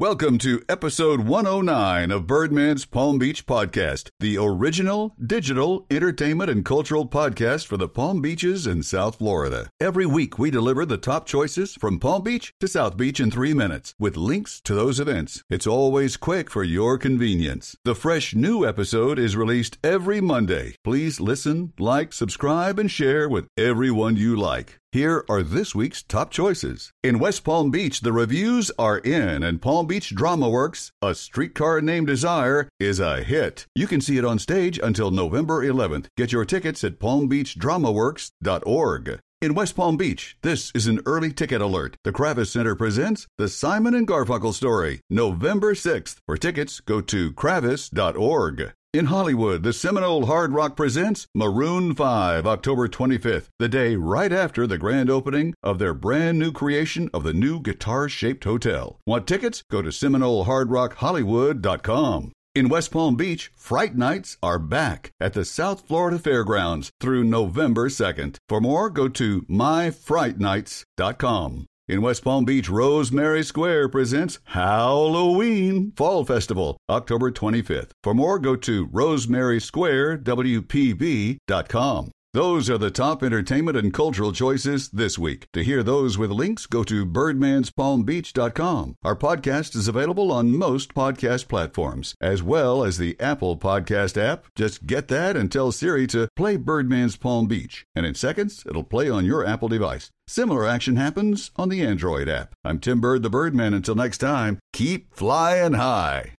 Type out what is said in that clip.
Welcome to episode 109 of Birdman's Palm Beach Podcast, the original digital entertainment and cultural podcast for the Palm Beaches in South Florida. Every week we deliver the top choices from Palm Beach to South Beach in three minutes with links to those events. It's always quick for your convenience. The fresh new episode is released every Monday. Please listen, like, subscribe, and share with everyone you like. Here are this week's top choices. In West Palm Beach, the reviews are in, and Palm Beach Dramaworks, A Streetcar Named Desire, is a hit. You can see it on stage until November 11th. Get your tickets at palmbeachdramaworks.org. In West Palm Beach, this is an early ticket alert. The Kravis Center presents The Simon and Garfunkel Story, November 6th. For tickets, go to kravis.org. In Hollywood, the Seminole Hard Rock presents Maroon 5, October 25th, the day right after the grand opening of their brand new creation of the new guitar shaped hotel. Want tickets? Go to SeminoleHardRockHollywood.com. In West Palm Beach, Fright Nights are back at the South Florida Fairgrounds through November 2nd. For more, go to myfrightnights.com. In West Palm Beach, Rosemary Square presents Halloween Fall Festival, October 25th. For more, go to rosemarysquarewpb.com. Those are the top entertainment and cultural choices this week. To hear those with links, go to birdmanspalmbeach.com. Our podcast is available on most podcast platforms, as well as the Apple Podcast app. Just get that and tell Siri to play Birdman's Palm Beach, and in seconds, it'll play on your Apple device. Similar action happens on the Android app. I'm Tim Bird, the Birdman. Until next time, keep flying high.